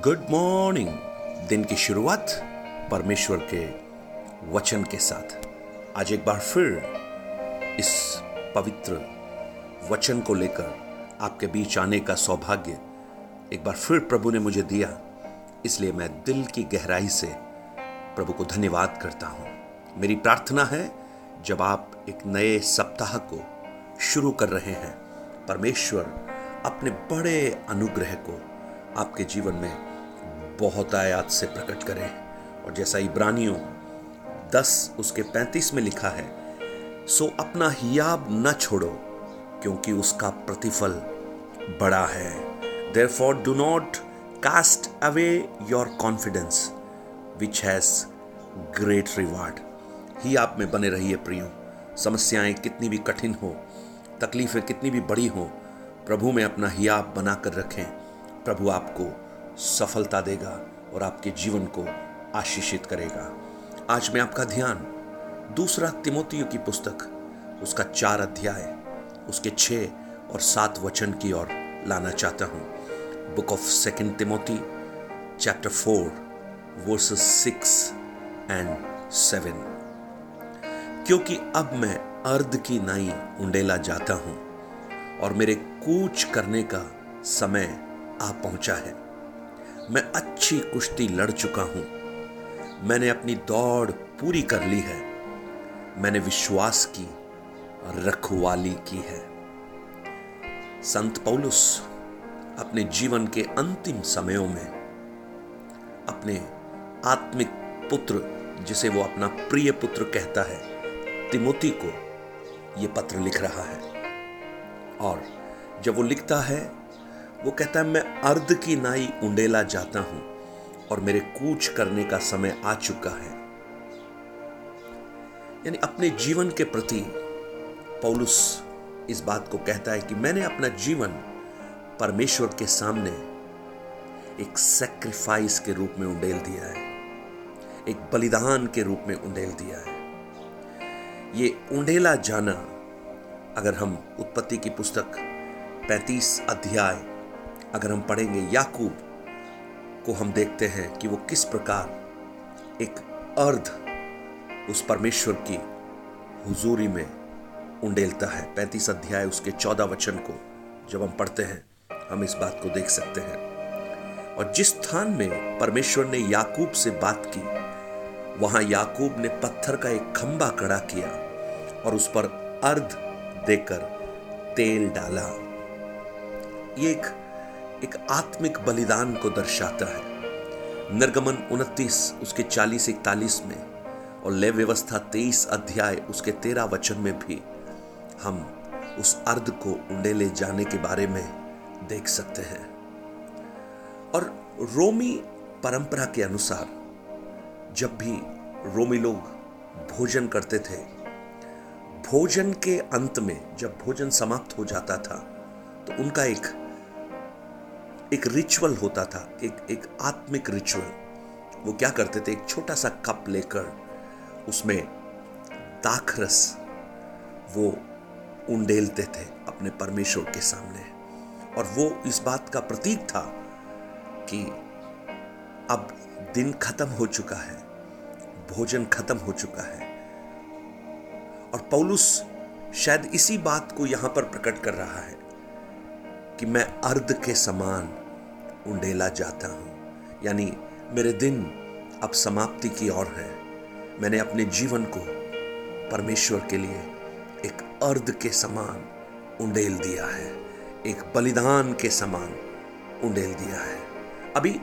Good morning. दिन की शुरुआत परमेश्वर के वचन के साथ। आज एक बार फिर इस पवित्र वचन को लेकर आपके बीच आने का सौभाग्य एक बार फिर प्रभु ने मुझे दिया। इसलिए मैं दिल की गहराई से प्रभु को धन्यवाद करता हूँ। मेरी प्रार्थना है, जब आप एक नए सप्ताह को शुरू कर रहे हैं, परमेश्वर अपने बड़े अनुग्रह को आपके जीवन में बहुत आयात से प्रकट करें। और जैसा इब्रानियों दस उसके पैंतीस में लिखा है, सो अपना हियाब न छोड़ो, क्योंकि उसका प्रतिफल बड़ा है। Therefore do not cast away your confidence which has great reward ही आप में बने रहिए प्रियो। समस्याएँ कितनी भी कठिन हो, तकलीफें कितनी भी बड़ी हो, प्रभु में अपना हियाब बनाकर रखें। प्रभु आपको सफलता देगा और आपके जीवन को आशीषित करेगा। आज मैं आपका ध्यान दूसरा तिमोतियों की पुस्तक, उसका चार अध्याय, उसके छः और सात वचन की ओर लाना चाहता हूँ। Book of second Timothy chapter four verses six and seven क्योंकि अब मैं अर्ध की नाई उंडेला जाता हूँ और मेरे कूच करने का समय आ पहुँचा है। मैं अच्छी कुश्ती लड़ चुका हूँ। मैंने अपनी दौड़ पूरी कर ली है। मैंने विश्वास की रखवाली की है। संत पौलुस अपने जीवन के अंतिम समयों में अपने आत्मिक पुत्र, जिसे वो अपना प्रिय पुत्र कहता है, तिमोती को ये पत्र लिख रहा है। और जब वो लिखता है वो कहता है, मैं अर्ध की नाई उंडेला जाता हूँ और मेरे कूच करने का समय आ चुका है। यानी अपने जीवन के प्रति पौलुस इस बात को कहता है कि मैंने अपना जीवन परमेश्वर के सामने एक सेक्रीफाइस के रूप में उंडेल दिया है, एक बलिदान के रूप में उंडेल दिया है। ये उंडेला जाना, अगर हम उत्पत्ति की पुस्तक 35 अध्याय अगर हम पढ़ेंगे याकूब को हम देखते हैं कि वो किस प्रकार एक अर्ध उस परमेश्वर की हुजूरी में उंडेलता है। पैंतीस अध्याय उसके चौदह वचन को जब हम पढ़ते हैं, हम इस बात को देख सकते हैं। और जिस स्थान में परमेश्वर ने याकूब से बात की, वहाँ याकूब ने पत्थर का एक खंबा खड़ा किया और उस पर अर्ध देकर तेल डाला। ये एक एक आत्मिक बलिदान को दर्शाता है। निर्गमन उनतीस, उसके चालीस, इकतालीस में, और लय व्यवस्था तेईस अध्याय, उसके तेरह वचन में भी हम उस अर्ध को उंडे ले जाने के बारे में देख सकते हैं। और रोमी परंपरा के अनुसार, जब भी रोमी लोग भोजन करते थे, भोजन के अंत में जब भोजन समाप्त हो जाता था तो उनका एक एक रिचुअल होता था, एक एक आत्मिक रिचुअल वो क्या करते थे? एक छोटा सा कप लेकर उसमें दाखरस वो उंडेलते थे अपने परमेश्वर के सामने। और वो इस बात का प्रतीक था कि अब दिन खत्म हो चुका है, भोजन खत्म हो चुका है। और पौलुस शायद इसी बात को यहाँ पर प्रकट कर रहा है कि मैं अर्ध के समान उंडेला जाता हूँ। यानी मेरे दिन अब समाप्ति की ओर है। मैंने अपने जीवन को परमेश्वर के लिए एक अर्ध के समान उंडेल दिया है। एक बलिदान के समान उंडेल दिया है। अभी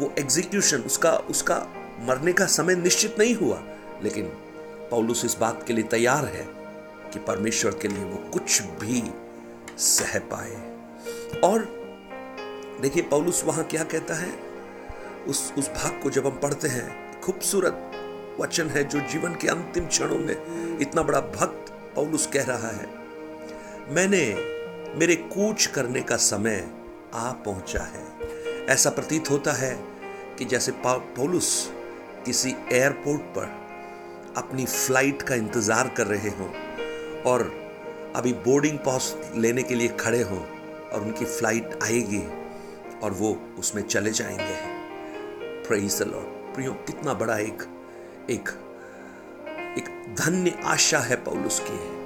वो एग्जीक्यूशन उसका उसका मरने का समय निश्चित नहीं हुआ, लेकिन पौलुस इस बात के लिए तैयार है कि परमेश्वर के लिए वो कुछ भी सह पाए। और देखिए, पौलुस वहाँ क्या कहता है? उस उस भाग को जब हम पढ़ते हैं, खूबसूरत वचन है जो जीवन के अंतिम क्षणों में इतना बड़ा भक्त पौलुस कह रहा है, मैंने मेरे कूच करने का समय आ पहुँचा है। ऐसा प्रतीत होता है कि जैसे पौलुस किसी एयरपोर्ट पर अपनी फ़्लाइट का इंतज़ार कर रहे हों और अभी बोर्डिंग पास लेने के लिए खड़े हों और उनकी फ़्लाइट आएगी और वो उसमें चले जाएँगे। प्रेज द लॉर्ड प्रियो, कितना बड़ा एक एक एक धन्य आशा है पौलुस की।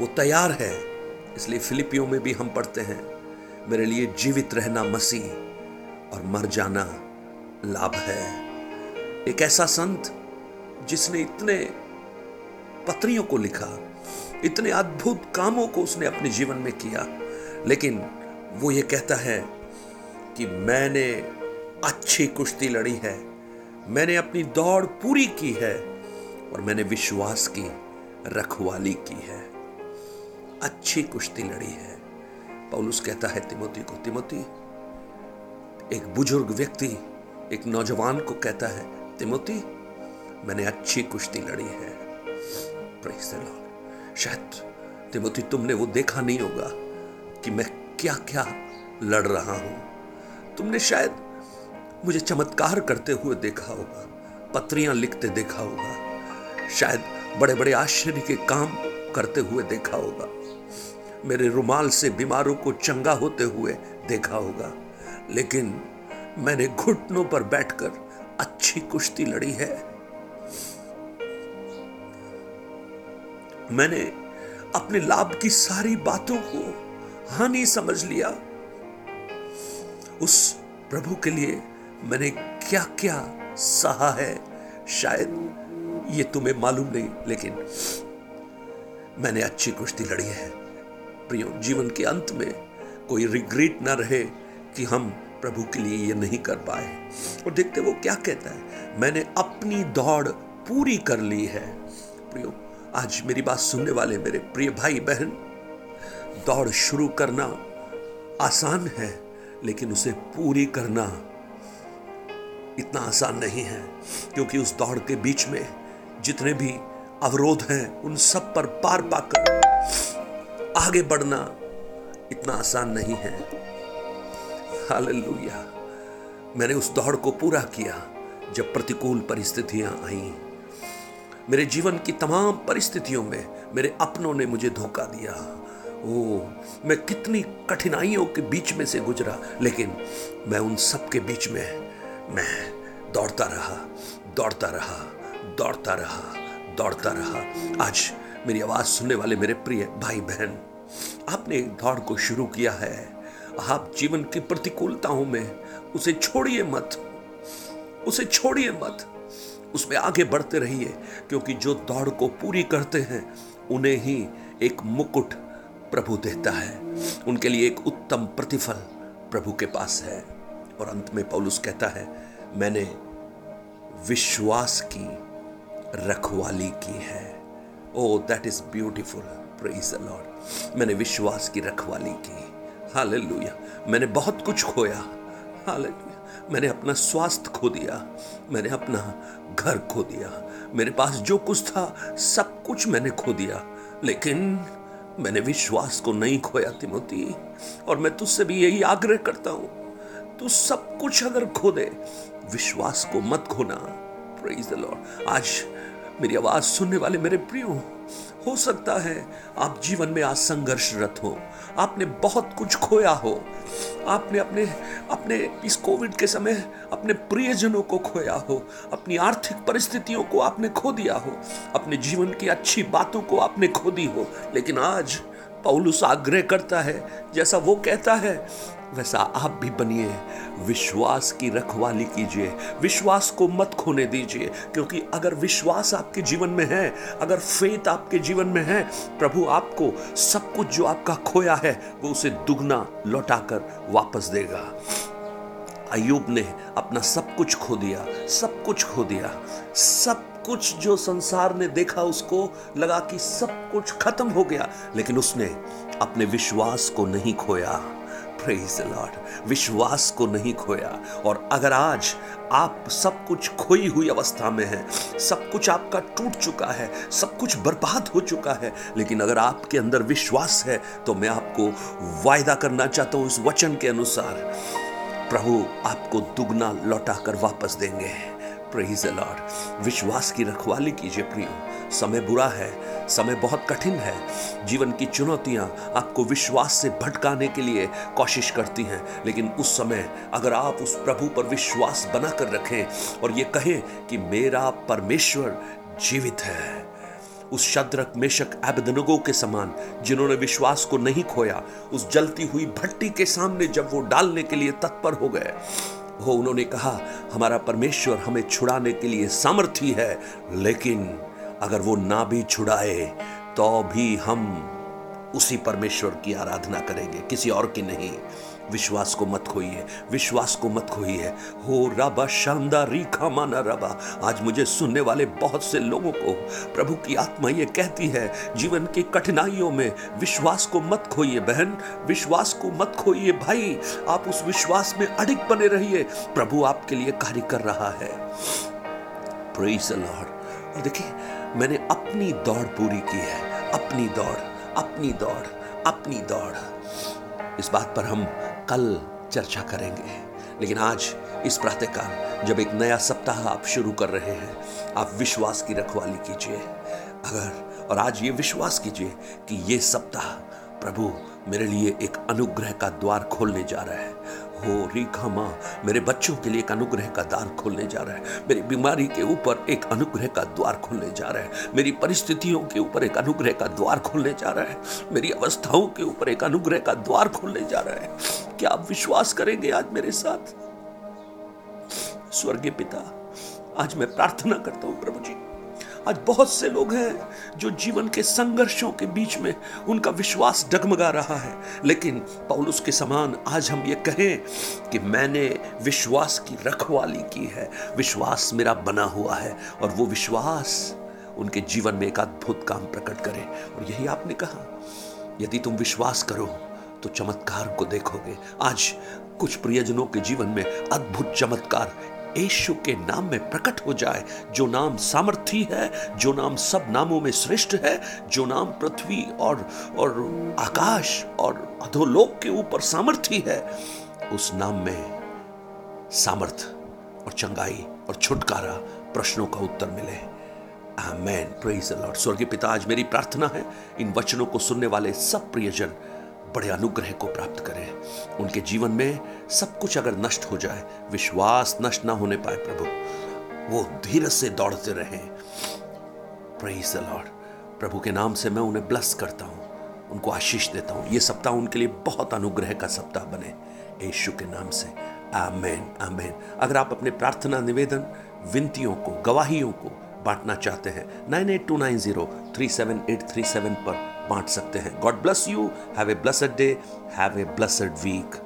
वो तैयार है। इसलिए फिलिपियों में भी हम पढ़ते हैं, मेरे लिए जीवित रहना मसीह और मर जाना लाभ है। एक ऐसा संत जिसने इतने पत्रियों को लिखा, इतने अद्भुत कामों को उसने अपने जीवन में किया, लेकिन वो ये कहता है कि मैंने अच्छी कुश्ती लड़ी है। मैंने अपनी दौड़ पूरी की है और मैंने विश्वास की, रखवाली की है। अच्छी कुश्ती लड़ी है। पौलुस कहता है, तिमोती को, तिमोती। एक बुज़ुर्ग व्यक्ति, एक नौजवान को कहता है, तिमोती, मैंने अच्छी कुश्ती लड़ी है। शायद तिमोती, तुमने वो देखा नहीं होगा कि मैं क्या क्या लड़ रहा हूँ। तुमने शायद मुझे चमत्कार करते हुए देखा होगा, पत्रियाँ लिखते देखा होगा, शायद बड़े बड़े आश्चर्य के काम करते हुए देखा होगा, मेरे रुमाल से बीमारों को चंगा होते हुए देखा होगा, लेकिन मैंने घुटनों पर बैठकर अच्छी कुश्ती लड़ी है। मैंने अपने लाभ की सारी बातों को हानि समझ लिया। उस प्रभु के लिए मैंने क्या क्या सहा है? शायद ये तुम्हें मालूम नहीं, लेकिन मैंने अच्छी कुश्ती लड़ी है। प्रियो, जीवन के अंत में कोई रिग्रेट ना रहे कि हम प्रभु के लिए ये नहीं कर पाए। और देखते वो क्या कहता है? मैंने अपनी दौड़ पूरी कर ली है। प्रियो, आज मेरी बात सुनने वाले मेरे प्रिय भाई बहन दौड़ शुरू करना आसान है। लेकिन उसे पूरी करना इतना आसान नहीं है, क्योंकि उस दौड़ के बीच में जितने भी अवरोध हैं, उन सब पर पार पाकर आगे बढ़ना इतना आसान नहीं है। हालेलुया। मैंने उस दौड़ को पूरा किया जब प्रतिकूल परिस्थितियाँ आई। मेरे जीवन की तमाम परिस्थितियों में मेरे अपनों ने मुझे धोखा दिया। ओ मैं कितनी कठिनाइयों के बीच में से गुजरा, लेकिन मैं उन सब के बीच में मैं दौड़ता रहा दौड़ता रहा दौड़ता रहा दौड़ता रहा। आज मेरी आवाज़ सुनने वाले मेरे प्रिय भाई बहन आपने दौड़ को शुरू किया है। आप जीवन की प्रतिकूलताओं में उसे छोड़िए मत, उसे छोड़िए मत। उसमें आगे बढ़ते रहिए, क्योंकि जो दौड़ को पूरी करते हैं, उन्हें ही एक मुकुट प्रभु देता है। उनके लिए एक उत्तम प्रतिफल प्रभु के पास है। और अंत में पौलुस कहता है, मैंने विश्वास की, रखवाली की है। ओ that is beautiful praise the Lord मैंने विश्वास की, रखवाली की। हालेलुया मैंने बहुत कुछ खोया। हालेलुया मैंने अपना स्वास्थ्य खो दिया। मैंने अपना घर खो दिया। मेरे पास जो कुछ था, सब कुछ मैंने खो दिया। लेकिन मैंने विश्वास को नहीं खोया, तिमोती, और मैं तुझसे भी यही आग्रह करता हूँ। तू सब कुछ अगर खो दे, विश्वास को मत खोना। प्रेज द लॉर्ड आज मेरी आवाज़ सुनने वाले मेरे प्रियो हो सकता है आप जीवन में आज संघर्षरत हो। आपने बहुत कुछ खोया हो। आपने अपने अपने इस कोविड के समय अपने प्रियजनों को खोया हो। अपनी आर्थिक परिस्थितियों को आपने खो दिया हो। अपने जीवन की अच्छी बातों को आपने खो दी हो। लेकिन आज पौलुस आग्रह करता है, जैसा वो कहता है, वैसा आप भी बनिए, विश्वास की रखवाली कीजिए, विश्वास को मत खोने दीजिए, क्योंकि अगर विश्वास आपके जीवन में है, अगर फेत आपके जीवन में है, प्रभु आपको सब कुछ जो आपका खोया है, वो उसे दुगना लौटाकर वापस देगा। अयुब ने अपना सब कुछ खो दिया, सब कुछ खो दिया, सब कुछ जो संसार ने देखा उसको, लगा कि सब कुछ खत्म हो गया, लेकिन उसने अपने विश्वास को नहीं खोया। लॉर्ड विश्वास को नहीं खोया। और अगर आज आप सब कुछ खोई हुई अवस्था में हैं, सब कुछ आपका टूट चुका है, सब कुछ बर्बाद हो चुका है, लेकिन अगर आपके अंदर विश्वास है तो मैं आपको वायदा करना चाहता हूँ इस वचन के अनुसार। प्रभु आपको दुगना लौटा कर वापस देंगे। Praise Lord. विश्वास की रखवाली कीजिए, प्रियो। समय बुरा है, समय बहुत कठिन है। जीवन की चुनौतियाँ आपको विश्वास से भटकाने के लिए कोशिश करती हैं, लेकिन उस समय अगर आप उस प्रभु पर विश्वास बनाकर रखें और ये कहें कि मेरा परमेश्वर जीवित है। उस शद्रक, मेशक, एबदनगो के समान, जिन्होंने विश्वास को नहीं खोया, उस जलती हुई भट्टी के सामने जब वो डालने के लिए तत्पर हो गए वो उन्होंने कहा, हमारा परमेश्वर हमें छुड़ाने के लिए सामर्थ्य है, लेकिन अगर वो ना भी छुड़ाए तो भी हम उसी परमेश्वर की आराधना करेंगे, किसी और की नहीं। विश्वास को मत खोइए, विश्वास को मत खोइए। हो रबा शानदार, रीखा माना रबा। आज मुझे सुनने वाले बहुत से लोगों को प्रभु की आत्मा ये कहती है, जीवन की कठिनाइयों में विश्वास को मत खोइए बहन, विश्वास को मत खोइए भाई। आप उस विश्वास में अडिग बने रहिए। प्रभु आपके लिए कार्य कर रहा है। लॉर्ड और देखिए, मैंने अपनी दौड़ पूरी की है। अपनी दौड़ अपनी दौड़ अपनी दौड़। इस बात पर हम कल चर्चा करेंगे। लेकिन आज इस प्रातःकाल, जब एक नया सप्ताह आप शुरू कर रहे हैं, आप विश्वास की रखवाली कीजिए। अगर, और आज ये विश्वास कीजिए कि ये सप्ताह प्रभु मेरे लिए एक अनुग्रह का द्वार खोलने जा रहा है। हो रीखा मेरे बच्चों के लिए एक अनुग्रह का द्वार खोलने जा रहा है। मेरी बीमारी के ऊपर एक अनुग्रह का द्वार खोलने जा रहा है। मेरी परिस्थितियों के ऊपर एक अनुग्रह का द्वार खोलने जा रहा है। मेरी अवस्थाओं के ऊपर एक अनुग्रह का द्वार खोलने जा रहा है। क्या आप विश्वास करेंगे आज मेरे साथ? स्वर्गीय पिता, आज मैं प्रार्थना करता हूँ प्रभु जी। आज बहुत से लोग हैं जो जीवन के संघर्षों के बीच में उनका विश्वास डगमगा रहा है। लेकिन पौलुस के समान आज हम ये कहें कि मैंने विश्वास की रखवाली की है। विश्वास मेरा बना हुआ है और वो विश्वास उनके जीवन में एक अद्भुत काम प्रकट करे। और यही आपने कहा, यदि तुम विश्वास करो तो चमत्कार को देखोगे। आज कुछ प्रियजनों के जीवन में अद्भुत चमत्कार यीशु के नाम में प्रकट हो जाए, जो नाम सामर्थी है, जो नाम सब नामों में श्रेष्ठ है, जो नाम पृथ्वी और और आकाश और अधोलोक के ऊपर सामर्थी है, उस नाम में सामर्थ और चंगाई और छुटकारा प्रश्नों का उत्तर मिले। आमेन। प्रेज द लॉर्ड स्वर्गीय पिता, आज मेरी प्रार्थना है, इन वचनों को सुनने वाले सब प्रियजन बड़े अनुग्रह को प्राप्त करें। उनके जीवन में सब कुछ अगर नष्ट हो जाए, विश्वास नष्ट ना होने पाए प्रभु, वो धीरज से दौड़ते रहें। लॉर्ड प्रभु के नाम से मैं उन्हें ब्लस करता हूँ, उनको आशीष देता हूँ। ये सप्ताह उनके लिए बहुत अनुग्रह का सप्ताह बने। यीशु के नाम से। आमेन आमेन अगर आप अपने प्रार्थना निवेदन विनतियों को, गवाहियों को बांटना चाहते हैं, nine eight two nine zero three seven eight three seven पर बांट सकते हैं। God bless you have a blessed day have a blessed week